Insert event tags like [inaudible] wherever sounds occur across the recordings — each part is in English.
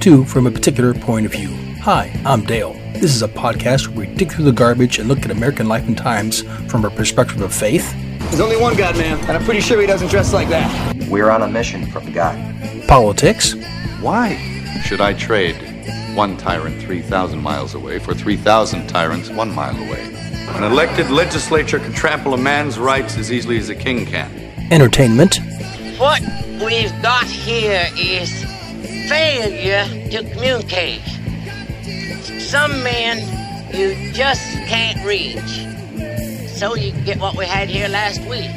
Welcome to From a Particular Point of View. Hi, I'm Dale. This is a podcast where we dig through the garbage and look at American life and times from a perspective of faith, There's only one God, man, and I'm pretty sure he doesn't dress like that. We're on a mission from God. politics, Why should I trade one tyrant 3,000 miles away for 3,000 tyrants one mile away? An elected legislature can trample a man's rights as easily as a king can. entertainment, What we've got here is failure to communicate. Some men you just can't reach. So you get what we had here last week,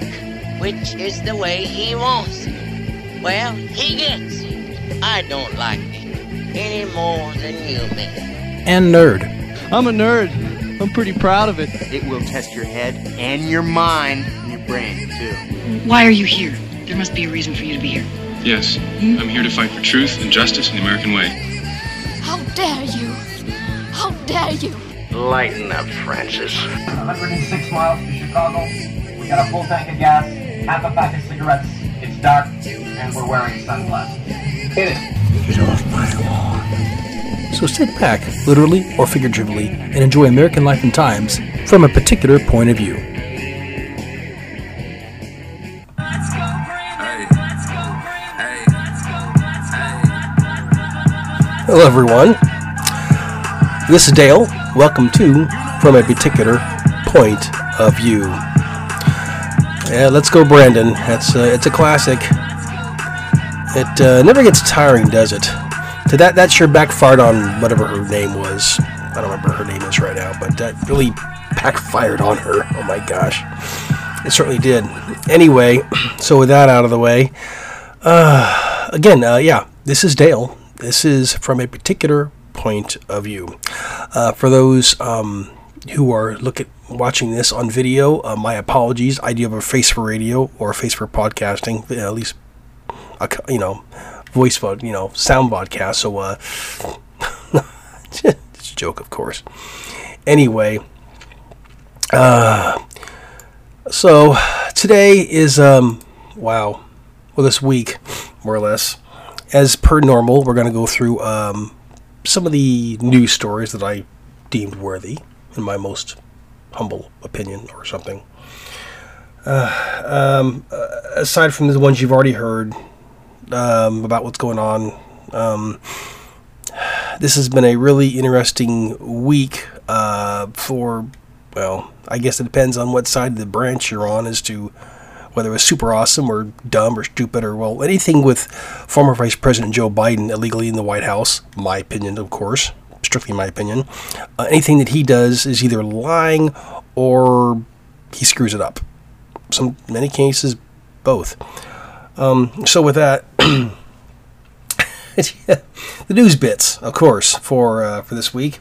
which is the way he wants it. Well, he gets it. I don't like it any more than you, man. and nerd. I'm a nerd. I'm pretty proud of it. It will test your head and your mind and your brain, too. Why are you here? There must be a reason for you to be here. Yes, I'm here to fight for truth and justice in the American way. How dare you? How dare you? Lighten up, Francis. 106 miles to Chicago. We got a full tank of gas, half a pack of cigarettes. It's dark, and we're wearing sunglasses. Hit it. Get off my lawn. So sit back, literally or figuratively, and enjoy American life and times from a particular point of view. Hello, everyone. This is Dale. Welcome to From a Particular Point of View. Yeah, let's go, Brandon. That's uh, it's a classic. It uh, never gets tiring, does it? To that, that sure backfired on whatever her name was. I don't remember her name is right now, but that really backfired on her. Oh my gosh, it certainly did. Anyway, [clears throat] so with that out of the way, uh, again, uh, yeah, this is Dale. This is from a particular point of view. Uh, for those um, who are look at watching this on video, uh, my apologies. I do have a face for radio or a face for podcasting, at least a, you know, voice you know, sound podcast. So, uh, [laughs] it's a joke, of course. Anyway, uh, so today is um, wow, well, this week, more or less, as per normal, we're going to go through um, some of the news stories that I deemed worthy, in my most humble opinion, or something. Uh, um, uh, aside from the ones you've already heard, um, about what's going on. Um, this has been a really interesting week uh, for, well, I guess it depends on what side of the branch you're on as to whether it was super awesome or dumb or stupid or, well, anything with former Vice President Joe Biden illegally in the White House, my opinion, of course, strictly my opinion. Uh, anything that he does is either lying or he screws it up. Some many cases, both. Um, so with that, [clears throat] the news bits, of course, for uh, for this week.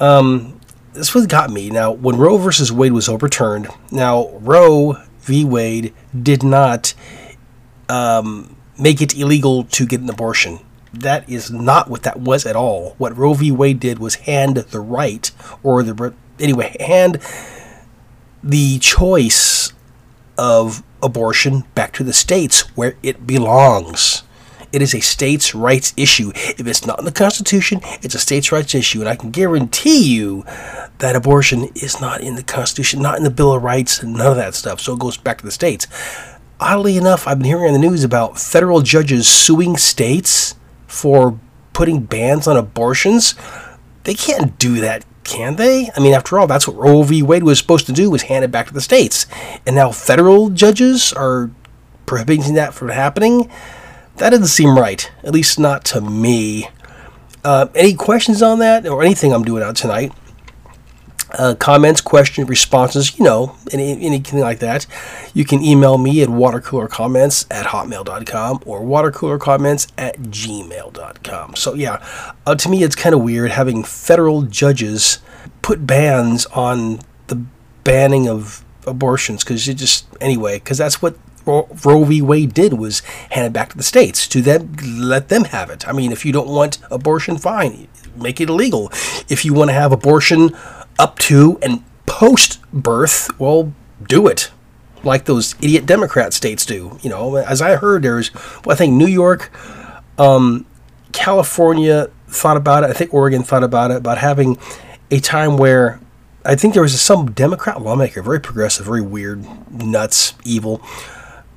Um, this what got me. Now, when Roe versus Wade was overturned, now Roe v. Wade did not um, make it illegal to get an abortion. That is not what that was at all. What Roe v. Wade did was hand the right, or the anyway, hand the choice of abortion back to the states where it belongs. It is a states' rights issue. If it's not in the Constitution, it's a states' rights issue. And I can guarantee you that abortion is not in the Constitution, not in the Bill of Rights, none of that stuff. So it goes back to the states. Oddly enough, I've been hearing in the news about federal judges suing states for putting bans on abortions. They can't do that, can they? I mean, after all, that's what Roe v. Wade was supposed to do, was hand it back to the states. And now federal judges are prohibiting that from happening? That doesn't seem right, at least not to me. Uh, any questions on that or anything I'm doing out tonight? Uh, comments, questions, responses, you know, any, anything like that, you can email me at watercoolercomments at hotmail.com or watercoolercomments at gmail.com. So, yeah, uh, to me, it's kind of weird having federal judges put bans on the banning of abortions because you just, anyway, because that's what Roe v. Wade did was hand it back to the states to them let them have it. I mean, if you don't want abortion, fine, make it illegal. If you want to have abortion up to and post birth, well, do it. Like those idiot Democrat states do. You know, as I heard, there's, well, I think New York, um, California thought about it. I think Oregon thought about it about having a time where I think there was some Democrat lawmaker, very progressive, very weird, nuts, evil,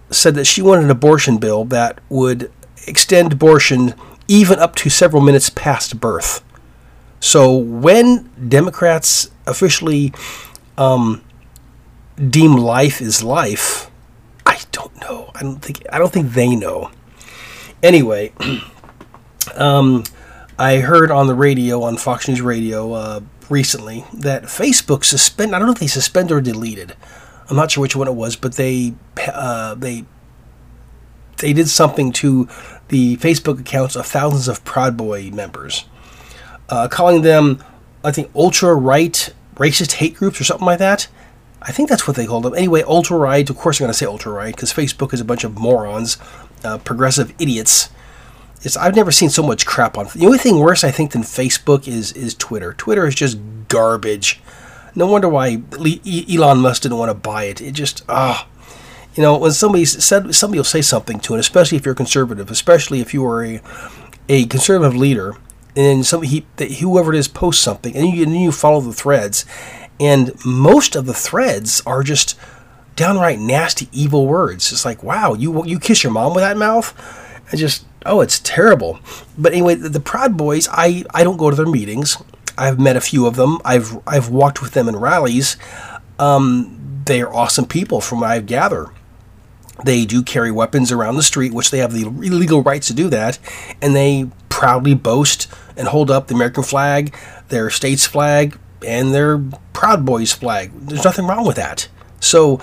said that she wanted an abortion bill that would extend abortion even up to several minutes past birth. So when Democrats officially um, deem life is life, I don't know. I don't think I don't think they know. Anyway, [clears throat] um, I heard on the radio on Fox News Radio uh, recently that Facebook suspend. I don't know if they suspended or deleted. I'm not sure which one it was, but they uh, they they did something to the Facebook accounts of thousands of Proud Boy members, uh, calling them, I think, ultra right racist hate groups or something like that. I think that's what they called them. Anyway, ultra right. Of course, I'm going to say ultra right because Facebook is a bunch of morons, uh, progressive idiots. It's, I've never seen so much crap on. The only thing worse, I think, than Facebook is is Twitter. Twitter is just garbage. No wonder why Elon Musk didn't want to buy it. It just ah. You know, when somebody said somebody will say something to it, especially if you're conservative, especially if you are a, a conservative leader, and somebody he, whoever it is posts something, and you, and you follow the threads, and most of the threads are just downright nasty, evil words. It's like, wow, you you kiss your mom with that mouth? and just, oh, it's terrible. But anyway, the, the Proud Boys, I I don't go to their meetings. I've met a few of them. I've I've walked with them in rallies. Um, they are awesome people, from what I gather. They do carry weapons around the street, which they have the legal rights to do that, and they proudly boast and hold up the American flag, their state's flag, and their Proud Boys flag. There's nothing wrong with that. So,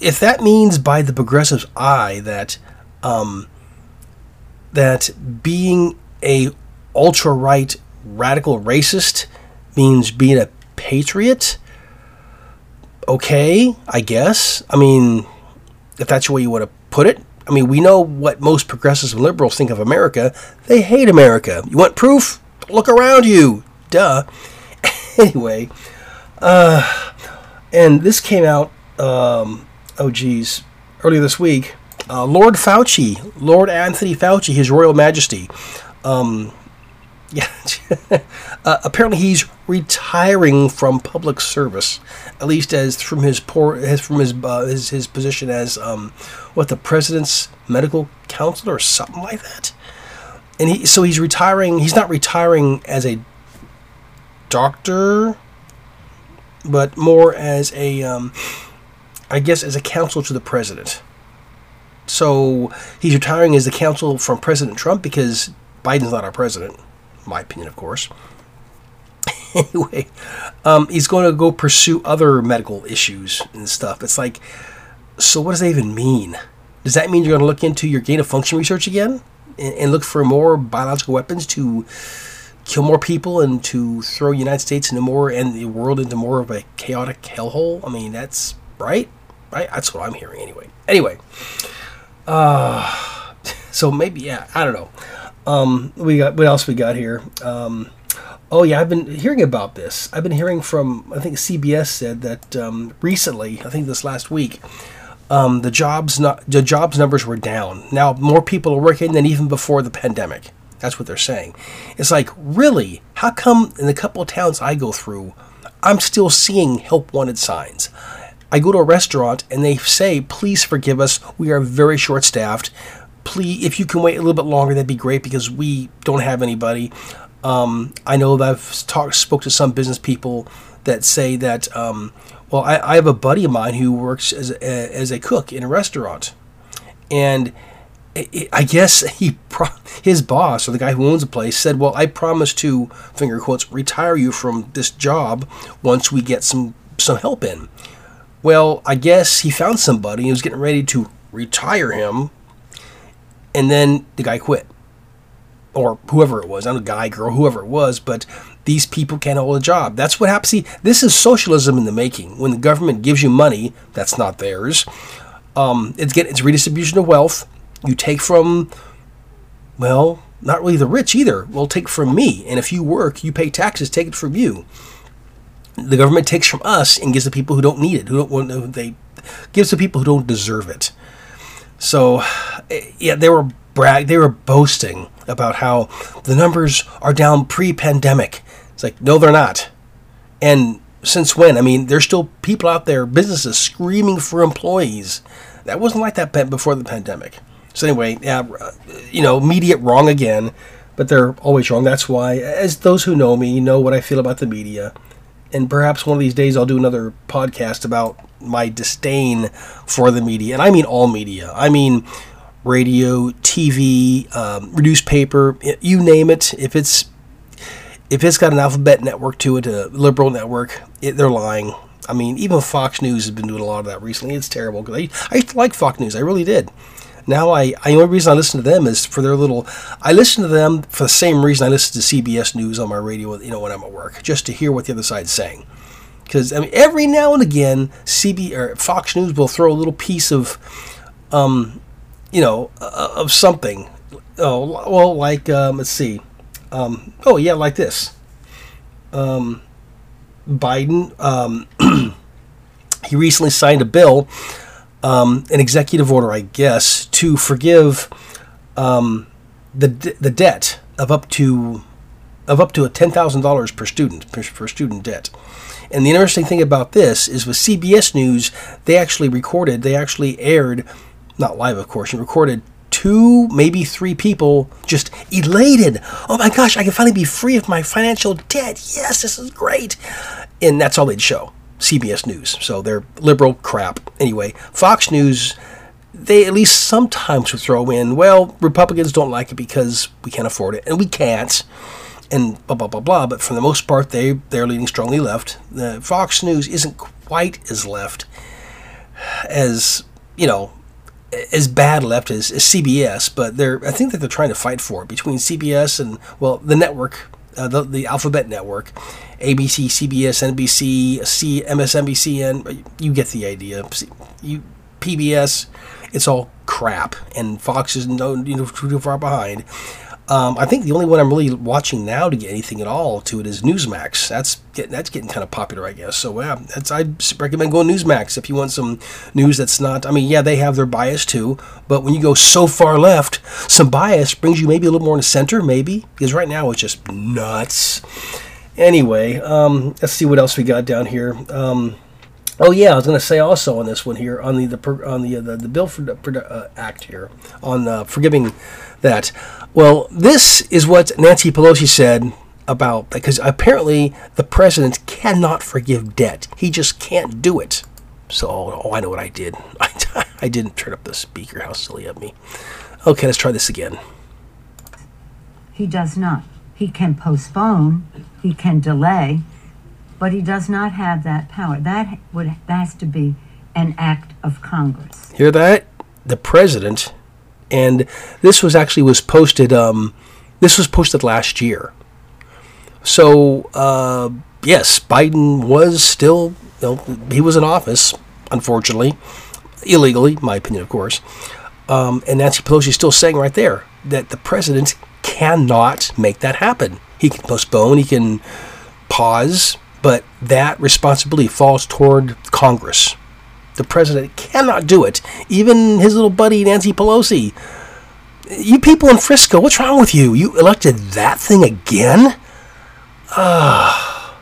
if that means by the progressive's eye that um, that being a ultra right radical racist means being a patriot, okay, I guess. I mean, if that's the way you want to put it. I mean, we know what most progressives and liberals think of America. They hate America. You want proof? Look around you. Duh. [laughs] anyway, uh, and this came out, um, oh geez, earlier this week. Uh, Lord Fauci, Lord Anthony Fauci, His Royal Majesty, um, yeah, [laughs] uh, apparently he's retiring from public service, at least as from his poor, as from his uh, his, his position as um, what the president's medical counselor or something like that. And he so he's retiring. He's not retiring as a doctor, but more as a, um, I guess, as a counsel to the president. So he's retiring as the counsel from President Trump because Biden's not our president my opinion, of course. [laughs] anyway, um, he's going to go pursue other medical issues and stuff. It's like, so what does that even mean? Does that mean you're going to look into your gain of function research again and, and look for more biological weapons to kill more people and to throw the United States into more and the world into more of a chaotic hellhole? I mean, that's right. Right? That's what I'm hearing anyway. Anyway, uh, [laughs] so maybe yeah, I don't know. Um, we got what else we got here? Um, oh yeah, I've been hearing about this. I've been hearing from I think CBS said that um, recently. I think this last week. Um, the jobs not, the jobs numbers were down. Now more people are working than even before the pandemic. That's what they're saying. It's like really, how come in the couple of towns I go through, I'm still seeing help wanted signs. I go to a restaurant and they say, "Please forgive us. We are very short staffed please, if you can wait a little bit longer, that'd be great because we don't have anybody. Um, I know that I've talked, spoke to some business people that say that, um, well, I, I, have a buddy of mine who works as a, as a cook in a restaurant, and I guess [laughs] he his boss or the guy who owns the place said, "Well, I promise to finger quotes retire you from this job once we get some some help in." Well, I guess he found somebody who was getting ready to retire him and then the guy quit. Or whoever it was, I don't know, guy, girl, whoever it was, but these people can't hold a job. That's what happens. See, this is socialism in the making. When the government gives you money that's not theirs, um, it's get it's redistribution of wealth. You take from, well, not really the rich either. Well, take from me, and if you work, you pay taxes. Take it from you. The government takes from us and gives the people who don't need it, who don't want, they gives the people who don't deserve it. So, eh, yeah, they were brag. They were boasting about how the numbers are down pre-pandemic. It's like no, they're not. And since when? I mean, there's still people out there, businesses screaming for employees. That wasn't like that before the pandemic. So anyway, yeah, you know, media wrong again, but they're always wrong. That's why, as those who know me know what I feel about the media, and perhaps one of these days I'll do another podcast about my disdain for the media, and I mean all media. I mean radio, TV, um, newspaper, you name it. If it's if it's got an alphabet network to it, a liberal network, it, they're lying. I mean, even Fox News has been doing a lot of that recently. It's terrible because I, I used to like Fox News. I really did. Now I, I the only reason I listen to them is for their little. I listen to them for the same reason I listen to CBS News on my radio. You know when I'm at work, just to hear what the other side's saying. Because I mean, every now and again, CB or Fox News will throw a little piece of, um, you know, uh, of something. Oh well, like um, let's see. Um, oh yeah, like this. Um, Biden, um, [clears throat] he recently signed a bill, um, an executive order, I guess, to forgive um, the the debt of up to of up to a ten thousand dollars per student per, per student debt. And the interesting thing about this is with CBS News, they actually recorded, they actually aired, not live, of course, you recorded two, maybe three people just elated. Oh my gosh, I can finally be free of my financial debt. Yes, this is great. And that's all they'd show. CBS News. So they're liberal crap. Anyway, Fox News, they at least sometimes would throw in, well, Republicans don't like it because we can't afford it. And we can't. And blah, blah, blah, blah. But for the most part, they, they're leaning strongly left. The Fox News isn't quite as left as, you know, as bad left as, as CBS, but they're I think that they're trying to fight for it between CBS and well the network, uh, the the Alphabet network, ABC, CBS, NBC, C, MSNBC, and you get the idea. You PBS, it's all crap, and Fox is no you know too far behind. Um, I think the only one I'm really watching now to get anything at all to it is Newsmax. That's getting that's getting kind of popular, I guess. So yeah, that's I recommend going Newsmax if you want some news that's not. I mean, yeah, they have their bias too, but when you go so far left, some bias brings you maybe a little more in the center, maybe because right now it's just nuts. Anyway, um, let's see what else we got down here. Um, Oh yeah, I was going to say also on this one here on the the on the uh, the, the bill for the uh, act here on uh, forgiving that. Well, this is what Nancy Pelosi said about because apparently the president cannot forgive debt. He just can't do it. So, oh, I know what I did. I, [laughs] I didn't turn up the speaker. How silly of me. Okay, let's try this again. He does not. He can postpone. He can delay but he does not have that power. That would that has to be an act of Congress. Hear that? The president, and this was actually was posted. Um, this was posted last year. So uh, yes, Biden was still. You know, he was in office, unfortunately, illegally, my opinion, of course. Um, and Nancy Pelosi is still saying right there that the president cannot make that happen. He can postpone. He can pause but that responsibility falls toward Congress. The president cannot do it. Even his little buddy, Nancy Pelosi. You people in Frisco, what's wrong with you? You elected that thing again? Uh,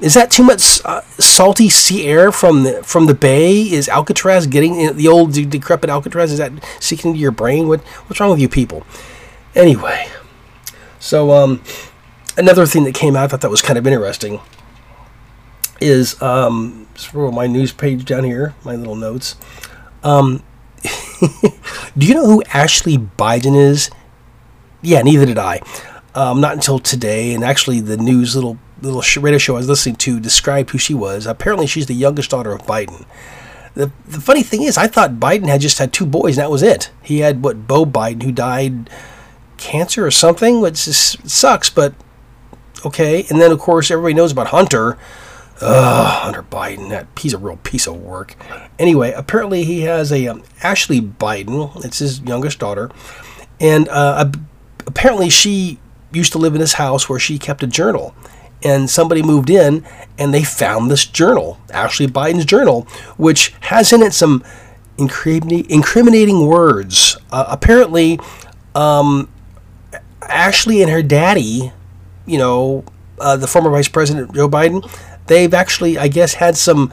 is that too much uh, salty sea air from the from the bay? Is Alcatraz getting the old decrepit Alcatraz? Is that seeking into your brain? What what's wrong with you people? Anyway, so um, another thing that came out, I thought that was kind of interesting is um, my news page down here, my little notes. Um, [laughs] do you know who Ashley Biden is? Yeah, neither did I. Um, not until today, and actually, the news little little radio show I was listening to described who she was. Apparently, she's the youngest daughter of Biden. The, the funny thing is, I thought Biden had just had two boys, and that was it. He had what Beau Biden, who died cancer or something, which sucks, but okay. And then, of course, everybody knows about Hunter, Ugh, Hunter Biden, that he's a real piece of work. Anyway, apparently he has a um, Ashley Biden. It's his youngest daughter, and uh, apparently she used to live in this house where she kept a journal. And somebody moved in, and they found this journal, Ashley Biden's journal, which has in it some incriminating words. Uh, apparently, Um, Ashley and her daddy, you know, uh, the former Vice President Joe Biden, they've actually, I guess, had some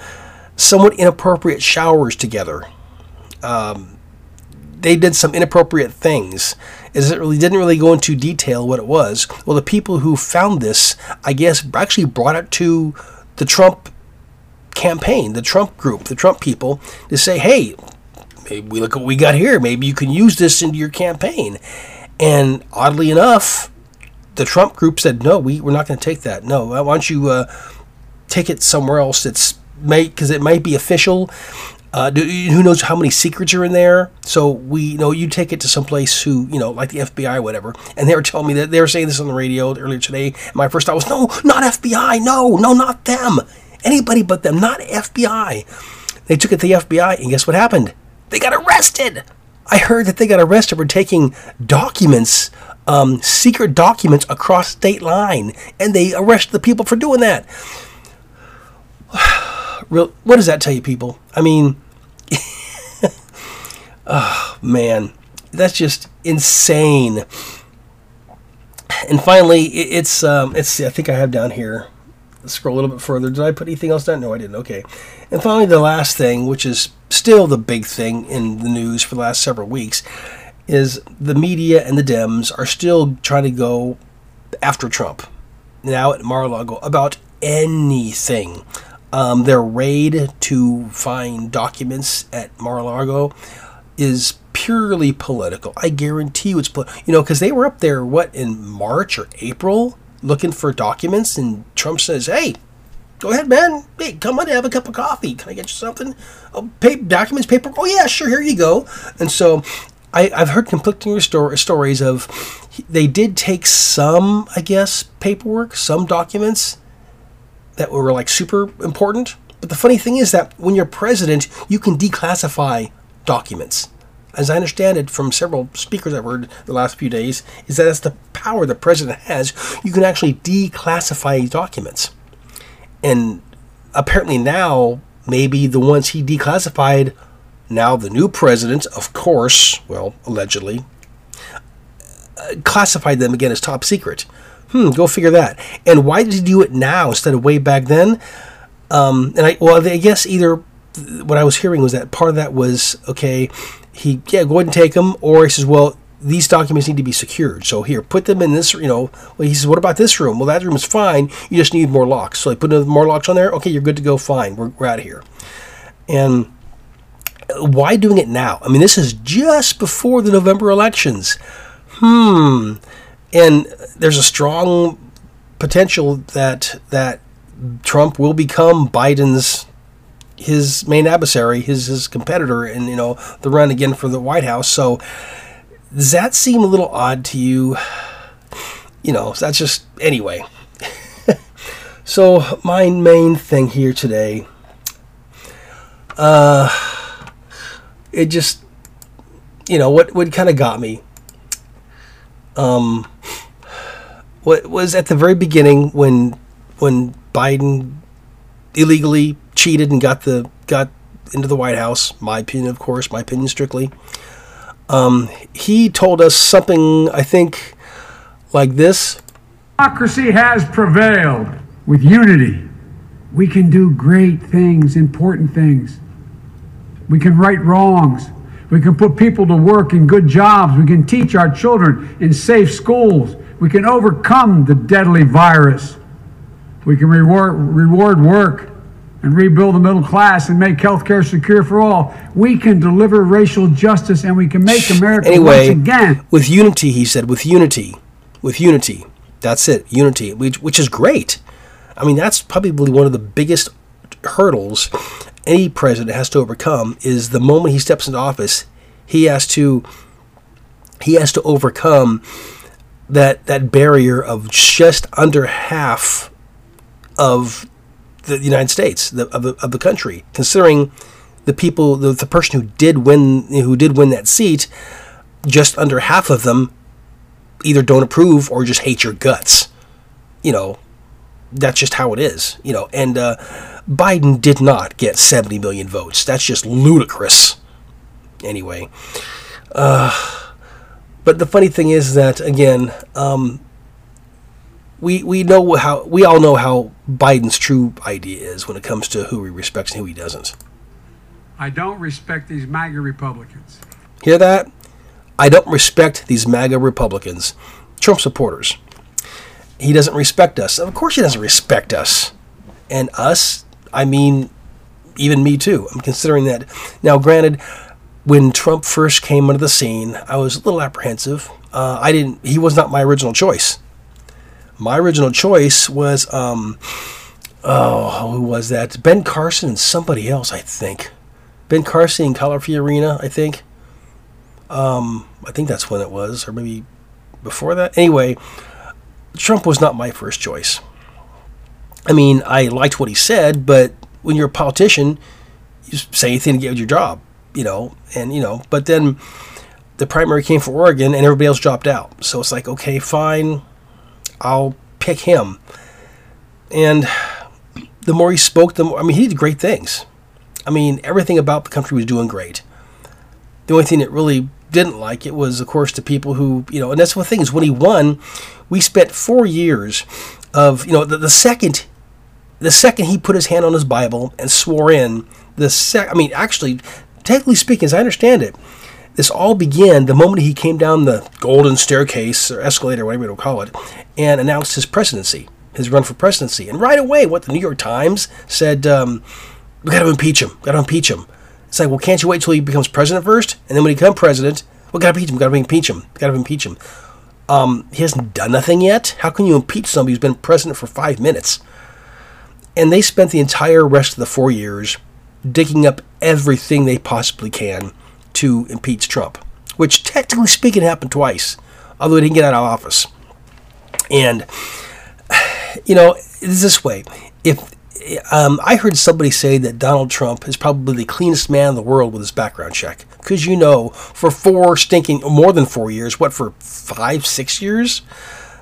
somewhat inappropriate showers together. Um, they did some inappropriate things. Is it really didn't really go into detail what it was. Well, the people who found this, I guess, actually brought it to the Trump campaign, the Trump group, the Trump people, to say, "Hey, maybe we look what we got here. Maybe you can use this into your campaign." And oddly enough, the Trump group said, "No, we we're not going to take that. No, why don't you uh, take it somewhere else that's may because it might be official." Uh, who knows how many secrets are in there? So we you know you take it to someplace who you know like the FBI whatever, and they were telling me that they were saying this on the radio earlier today. My first thought was no, not FBI, no, no, not them, anybody but them, not FBI. They took it to the FBI, and guess what happened? They got arrested. I heard that they got arrested for taking documents, um, secret documents across state line, and they arrested the people for doing that. [sighs] Real, what does that tell you, people? I mean, [laughs] oh man, that's just insane. And finally, it's um, it's I think I have down here. Let's scroll a little bit further. Did I put anything else down? No, I didn't. Okay. And finally, the last thing, which is still the big thing in the news for the last several weeks, is the media and the Dems are still trying to go after Trump now at Mar-a-Lago about anything. Um, their raid to find documents at Mar-a-Lago is purely political. I guarantee you it's political. You know, because they were up there, what, in March or April looking for documents, and Trump says, hey, go ahead, man. Hey, come on, have a cup of coffee. Can I get you something? Oh, documents, paper. Oh, yeah, sure, here you go. And so I, have heard conflicting restor- stories of they did take some, I guess, paperwork, some documents that were like super important. But the funny thing is that when you're president, you can declassify documents. As I understand it from several speakers I've heard the last few days, is that that's the power the president has. You can actually declassify documents. And apparently now, maybe the ones he declassified, now the new president, of course, well, allegedly, uh, classified them again as top secret. Hmm, go figure that. And why did he do it now instead of way back then? Um, and I, well, I guess either what I was hearing was that part of that was okay. He yeah, go ahead and take them, or he says, well, these documents need to be secured. So here, put them in this. You know, well, he says, what about this room? Well, that room is fine. You just need more locks. So I put more locks on there. Okay, you're good to go. Fine, we're, we're out of here. And why doing it now? I mean, this is just before the November elections. Hmm. And there's a strong potential that that Trump will become Biden's his main adversary, his his competitor, and you know the run again for the White House. So does that seem a little odd to you? You know, that's just anyway. [laughs] so my main thing here today, uh, it just you know what what kind of got me. Um, was at the very beginning when when Biden illegally cheated and got the got into the White House. My opinion, of course, my opinion strictly. Um, he told us something I think like this. Democracy has prevailed with unity. We can do great things, important things. We can right wrongs. We can put people to work in good jobs. We can teach our children in safe schools. We can overcome the deadly virus. We can reward, reward work and rebuild the middle class and make health care secure for all. We can deliver racial justice and we can make America anyway, once again. With unity, he said, with unity. With unity. That's it, unity, which, which is great. I mean, that's probably one of the biggest hurdles any president has to overcome is the moment he steps into office, he has to he has to overcome that that barrier of just under half of the United States the, of, the, of the country, considering the people the, the person who did win who did win that seat, just under half of them either don't approve or just hate your guts. You know, that's just how it is. You know, and uh, Biden did not get 70 million votes. That's just ludicrous. Anyway, uh, But the funny thing is that again, um, we we know how we all know how Biden's true idea is when it comes to who he respects and who he doesn't. I don't respect these MAGA Republicans. Hear that? I don't respect these MAGA Republicans, Trump supporters. He doesn't respect us. Of course, he doesn't respect us. And us, I mean, even me too. I'm considering that. Now, granted, when Trump first came onto the scene, I was a little apprehensive. Uh, I didn't. He was not my original choice. My original choice was, um, oh, who was that? Ben Carson and somebody else, I think. Ben Carson and Carly Fiorina, I think. Um, I think that's when it was, or maybe before that. Anyway, Trump was not my first choice. I mean, I liked what he said, but when you're a politician, you say anything to get your job, you know, and you know. But then the primary came for Oregon, and everybody else dropped out. So it's like, okay, fine, I'll pick him. And the more he spoke, the more I mean, he did great things. I mean, everything about the country was doing great. The only thing that really didn't like it was, of course, the people who, you know, and that's one thing is when he won, we spent four years of, you know, the, the second, the second he put his hand on his Bible and swore in, the sec, I mean, actually, technically speaking, as I understand it, this all began the moment he came down the golden staircase or escalator, whatever you want to call it, and announced his presidency, his run for presidency. And right away, what the New York Times said, um, we got to impeach him, got to impeach him. It's like, well, can't you wait till he becomes president first? And then when he becomes president, we got to impeach him, got to impeach him, got to impeach him. Um, he hasn't done nothing yet. How can you impeach somebody who's been president for five minutes? And they spent the entire rest of the four years digging up everything they possibly can to impeach Trump, which technically speaking happened twice, although he didn't get out of office. And, you know, it's this way. If um, I heard somebody say that Donald Trump is probably the cleanest man in the world with his background check. Because you know, for four stinking, more than four years, what, for five, six years,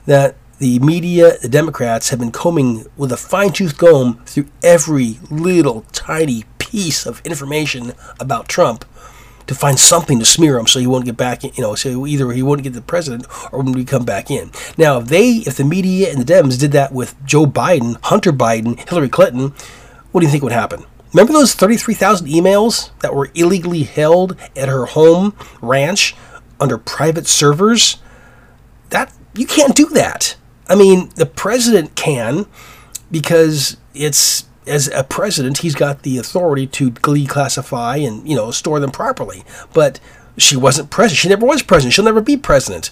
that the media, the Democrats, have been combing with a fine tooth comb through every little tiny piece of information about Trump to find something to smear him so he won't get back in, you know, so either he won't get the president or when we come back in. Now, if they, if the media and the Dems did that with Joe Biden, Hunter Biden, Hillary Clinton, what do you think would happen? Remember those 33,000 emails that were illegally held at her home ranch under private servers? That, you can't do that. I mean, the president can because it's as a president, he's got the authority to declassify and you know store them properly. But she wasn't president. She never was president. She'll never be president.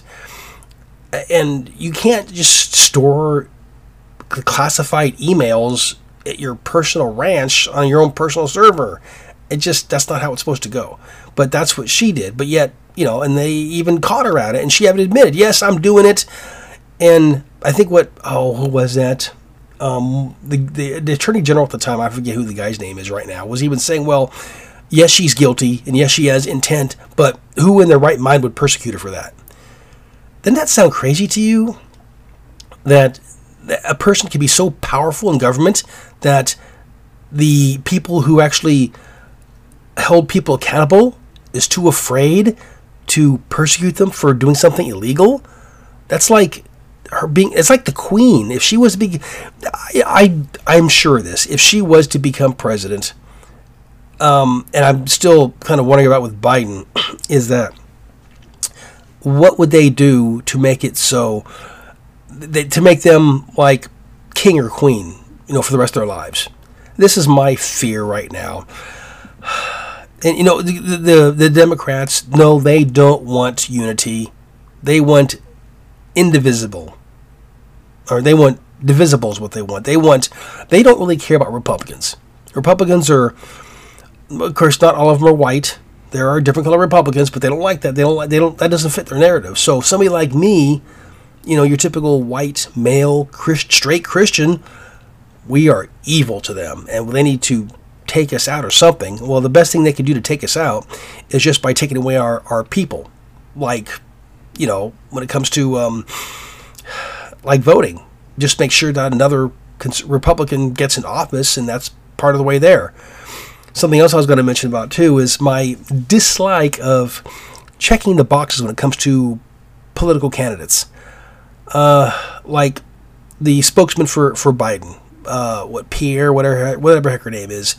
And you can't just store classified emails at your personal ranch on your own personal server. It just that's not how it's supposed to go. But that's what she did. But yet, you know, and they even caught her at it, and she haven't admitted, yes, I'm doing it. And I think what oh who was that? Um, the, the, the attorney general at the time, I forget who the guy's name is right now, was even saying, well, yes, she's guilty and yes, she has intent, but who in their right mind would persecute her for that? Doesn't that sound crazy to you? That a person can be so powerful in government that the people who actually held people accountable is too afraid to persecute them for doing something illegal? That's like her being it's like the queen. If she was to be I, I am sure this. If she was to become president um, and I'm still kind of wondering about with Biden [clears throat] is that what would they do to make it so they, to make them like king or queen you know for the rest of their lives? This is my fear right now. [sighs] And you know the, the the Democrats no they don't want unity. They want indivisible, or they want divisible is what they want. They want they don't really care about Republicans. Republicans are, of course, not all of them are white. There are different color Republicans, but they don't like that. They don't like they don't that doesn't fit their narrative. So somebody like me, you know, your typical white male Christ, straight Christian, we are evil to them, and they need to take us out or something. Well, the best thing they can do to take us out is just by taking away our, our people, like you know, when it comes to um, like voting, just make sure that another cons- Republican gets in office, and that's part of the way there. Something else I was going to mention about too is my dislike of checking the boxes when it comes to political candidates, uh, like the spokesman for for Biden, uh, what Pierre, whatever whatever heck her name is.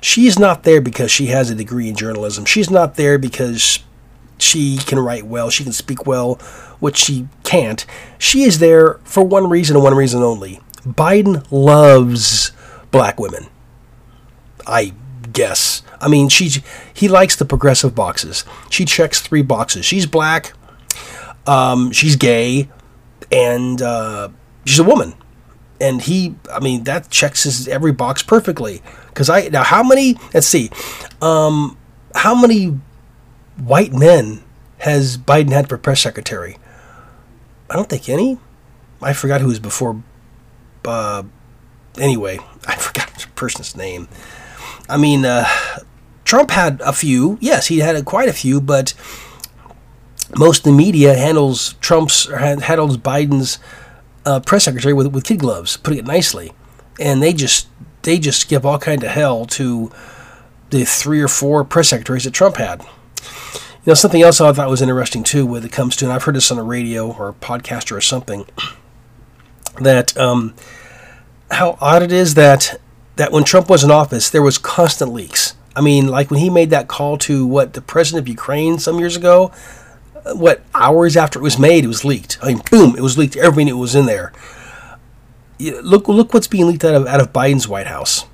She's not there because she has a degree in journalism. She's not there because she can write well, she can speak well, which she can't. She is there for one reason and one reason only. Biden loves black women. I guess. I mean, she he likes the progressive boxes. She checks three boxes. She's black, um, she's gay, and uh, she's a woman. And he, I mean, that checks his every box perfectly. Because I now, how many? Let's see, um, how many white men has Biden had for press secretary? I don't think any. I forgot who was before. Uh, anyway, [laughs] I forgot the person's name. I mean, uh, Trump had a few. Yes, he had quite a few, but most of the media handles Trump's handles Biden's uh, press secretary with with kid gloves, putting it nicely, and they just they just give all kind of hell to the three or four press secretaries that Trump had. Know, something else I thought was interesting too when it comes to, and I've heard this on a radio or a podcaster or something, [clears throat] that um, how odd it is that that when Trump was in office, there was constant leaks. I mean, like when he made that call to what the president of Ukraine some years ago, uh, what hours after it was made, it was leaked. I mean, boom, it was leaked. Everything that was in there look look what's being leaked out of out of Biden's White House.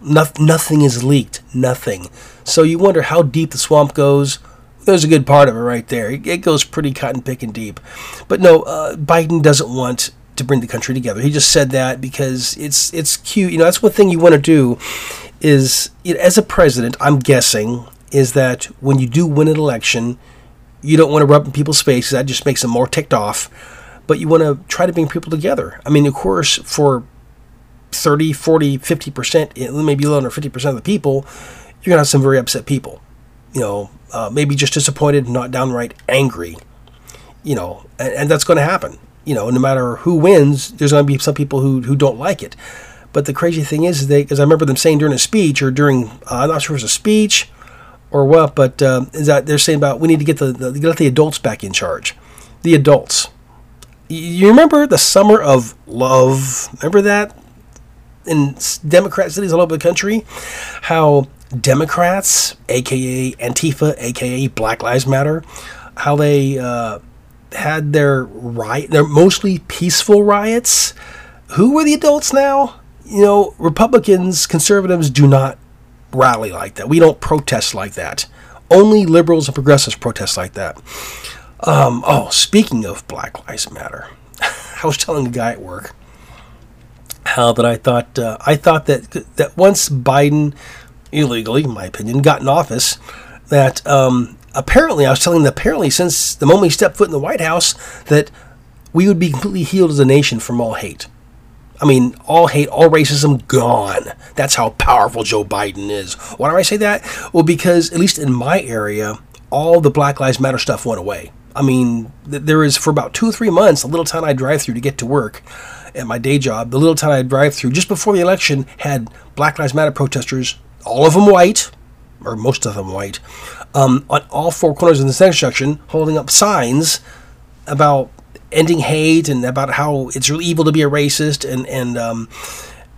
No, nothing is leaked. Nothing. So you wonder how deep the swamp goes. There's a good part of it right there. It, goes pretty cotton picking deep. But no, uh, Biden doesn't want to bring the country together. He just said that because it's it's cute. You know, that's one thing you want to do. Is you know, as a president, I'm guessing is that when you do win an election, you don't want to rub in people's faces. That just makes them more ticked off but you want to try to bring people together. I mean, of course, for 30, 40, 50%, eh, maybe a little under 50% of the people, you're going to have some very upset people. You know, uh, maybe just disappointed, not downright angry. You know, and, and that's going to happen. You know, no matter who wins, there's going to be some people who, who don't like it. But the crazy thing is, they because I remember them saying during a speech or during, uh, I'm not sure it was a speech or what, but uh, is that they're saying about we need to get the, the get the adults back in charge. The adults, you remember the summer of love? Remember that in Democrat cities all over the country? How Democrats, aka Antifa, aka Black Lives Matter, how they uh, had their riot, their mostly peaceful riots. Who were the adults now? You know, Republicans, conservatives do not rally like that. We don't protest like that. Only liberals and progressives protest like that. Um, oh, speaking of Black Lives Matter, [laughs] I was telling a guy at work how that I thought uh, I thought that that once Biden illegally, in my opinion, got in office, that um, apparently I was telling that apparently since the moment he stepped foot in the White House that we would be completely healed as a nation from all hate. I mean, all hate, all racism gone. That's how powerful Joe Biden is. Why do I say that? Well, because at least in my area, all the Black Lives Matter stuff went away. I mean, there is for about two or three months a little town I drive through to get to work at my day job. The little town I drive through just before the election had Black Lives Matter protesters, all of them white, or most of them white, um, on all four corners of the intersection, holding up signs about ending hate and about how it's really evil to be a racist and and um,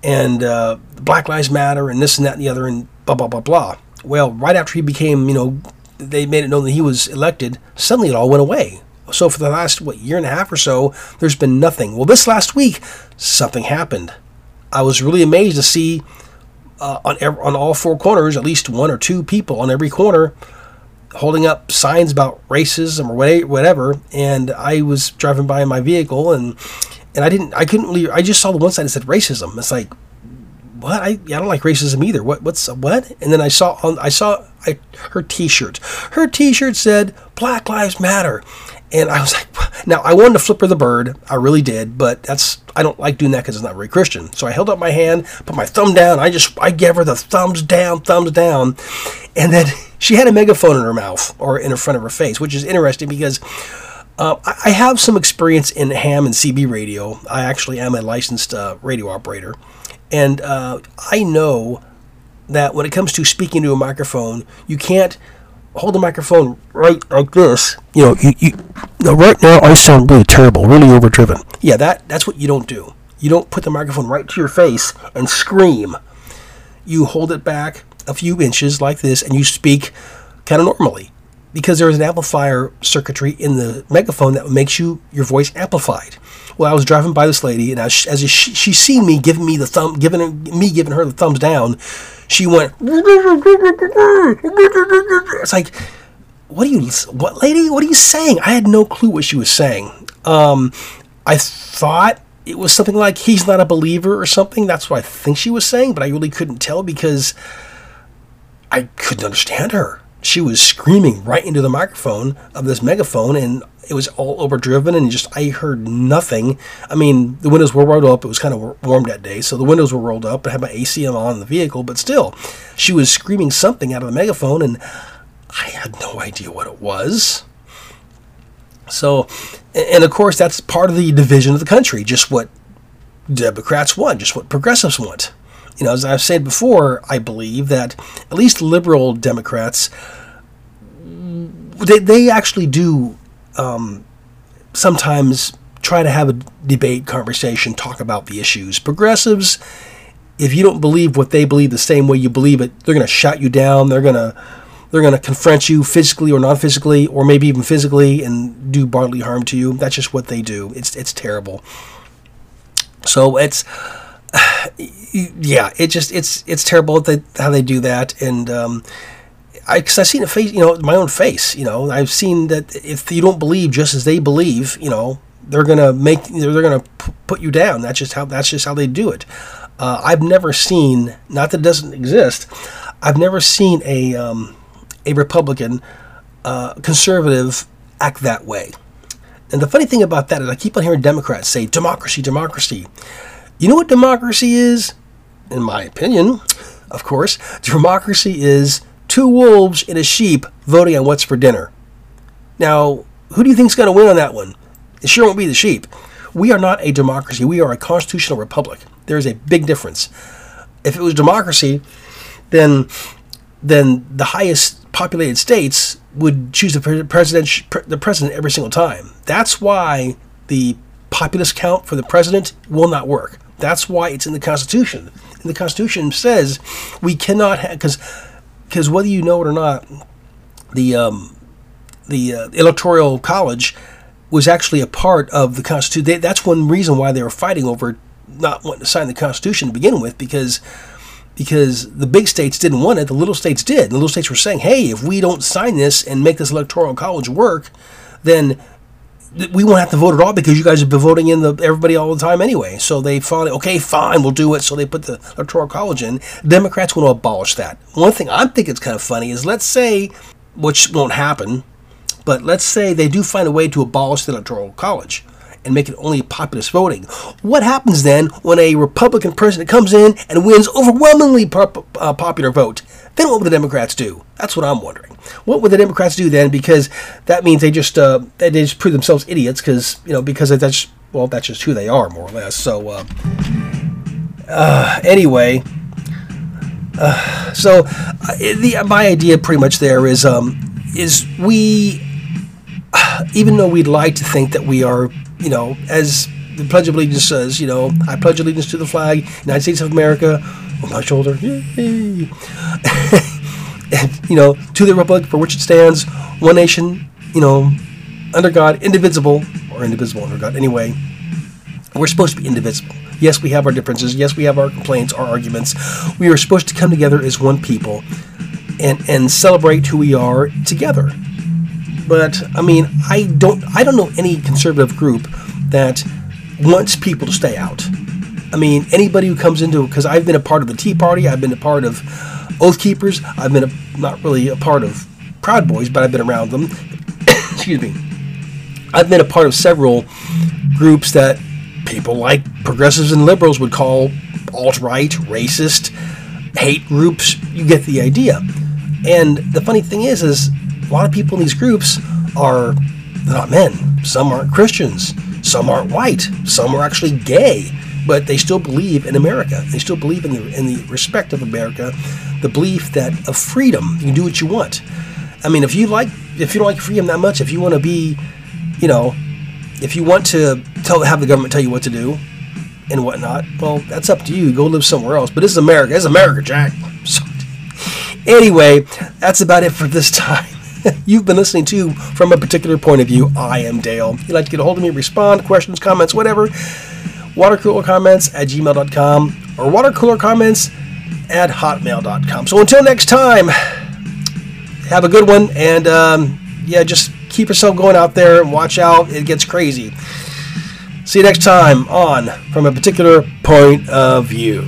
and uh, Black Lives Matter and this and that and the other and blah blah blah blah. Well, right after he became, you know, they made it known that he was elected, suddenly it all went away. So for the last what year and a half or so, there's been nothing. Well, this last week, something happened. I was really amazed to see uh, on every, on all four corners at least one or two people on every corner holding up signs about racism or whatever. And I was driving by in my vehicle and and I didn't I couldn't really I just saw the one sign that said racism. It's like what? I, I don't like racism either. What? What's what? And then I saw on I saw I, her T-shirt. Her T-shirt said Black Lives Matter, and I was like, now I wanted to flip her the bird. I really did, but that's I don't like doing that because it's not very Christian. So I held up my hand, put my thumb down. I just I gave her the thumbs down, thumbs down, and then she had a megaphone in her mouth or in front of her face, which is interesting because. Uh, I have some experience in ham and CB radio. I actually am a licensed uh, radio operator. And uh, I know that when it comes to speaking to a microphone, you can't hold the microphone right like this, you know, you, you, know, right now I sound really terrible, really overdriven. Yeah, that that's what you don't do. You don't put the microphone right to your face and scream. You hold it back a few inches like this, and you speak kind of normally because there is an amplifier circuitry in the megaphone that makes you your voice amplified. Well, I was driving by this lady, and as she, she seen me giving me the thumb, giving her, me giving her the thumbs down, she went. It's like, what are you, what lady? What are you saying? I had no clue what she was saying. Um, I thought it was something like he's not a believer or something. That's what I think she was saying, but I really couldn't tell because I couldn't understand her. She was screaming right into the microphone of this megaphone, and it was all overdriven, and just I heard nothing. I mean, the windows were rolled up. It was kind of warm that day, so the windows were rolled up. I had my AC on in the vehicle, but still, she was screaming something out of the megaphone, and I had no idea what it was. So, and of course, that's part of the division of the country, just what Democrats want, just what progressives want. You know, as I've said before, I believe that at least liberal Democrats, they, they actually do um, sometimes try to have a debate, conversation, talk about the issues. Progressives, if you don't believe what they believe the same way you believe it, they're going to shut you down. They're going to they're going to confront you physically or non physically, or maybe even physically, and do bodily harm to you. That's just what they do. It's it's terrible. So it's [sighs] yeah, it just it's it's terrible they, how they do that, and um, I because I've seen a face, you know, my own face. You know, I've seen that if you don't believe just as they believe, you know, they're gonna make they're gonna put you down. That's just how that's just how they do it. Uh, I've never seen, not that it doesn't exist, I've never seen a um, a Republican uh, conservative act that way. And the funny thing about that is, I keep on hearing Democrats say democracy, democracy. You know what democracy is? In my opinion, of course, democracy is two wolves and a sheep voting on what's for dinner. Now, who do you think's going to win on that one? It sure won't be the sheep. We are not a democracy. We are a constitutional republic. There is a big difference. If it was democracy, then then the highest populated states would choose the president the president every single time. That's why the populace count for the president will not work. That's why it's in the Constitution. And the Constitution says we cannot have because because whether you know it or not, the um, the uh, electoral college was actually a part of the Constitution. That's one reason why they were fighting over not wanting to sign the Constitution to begin with because because the big states didn't want it, the little states did. The little states were saying, "Hey, if we don't sign this and make this electoral college work, then we won't have to vote at all because you guys have been voting in the everybody all the time anyway." So they finally, okay, fine, we'll do it. So they put the electoral college in. Democrats want to abolish that. One thing I'm thinking is kind of funny is let's say, which won't happen, but let's say they do find a way to abolish the electoral college and make it only populist voting. What happens then when a Republican president comes in and wins overwhelmingly pop- uh, popular vote? Then what would the Democrats do? That's what I'm wondering. What would the Democrats do then? Because that means they just uh, they just prove themselves idiots because you know because that's well that's just who they are more or less. So uh, uh, anyway. Uh, so uh, the my idea pretty much there is um, is we even though we'd like to think that we are you know, as the Pledge of Allegiance says, you know, I pledge allegiance to the flag, United States of America, on my shoulder, [laughs] and, you know, to the republic for which it stands, one nation, you know, under God, indivisible, or indivisible under God. Anyway, we're supposed to be indivisible. Yes, we have our differences. Yes, we have our complaints, our arguments. We are supposed to come together as one people and and celebrate who we are together. But I mean, I don't I don't know any conservative group that wants people to stay out. I mean, anybody who comes into because I've been a part of the Tea Party, I've been a part of Oath Keepers, I've been a, not really a part of Proud Boys, but I've been around them. [coughs] Excuse me. I've been a part of several groups that people like progressives and liberals would call alt right, racist, hate groups. You get the idea. And the funny thing is, is a lot of people in these groups are not men. Some aren't Christians. Some aren't white. Some are actually gay. But they still believe in America. They still believe in the in the respect of America, the belief that of freedom, you can do what you want. I mean, if you like, if you don't like freedom that much, if you want to be, you know, if you want to tell have the government tell you what to do and whatnot, well, that's up to you. Go live somewhere else. But this is America. This is America, Jack. So, [laughs] anyway, that's about it for this [laughs] time. You've been listening to From a Particular Point of View. I am Dale. If you'd like to get a hold of me, respond, questions, comments, whatever, watercoolercomments at gmail.com or watercoolercomments at hotmail.com. So until next time, have a good one. And um, yeah, just keep yourself going out there and watch out. It gets crazy. See you next time on From a Particular Point of View.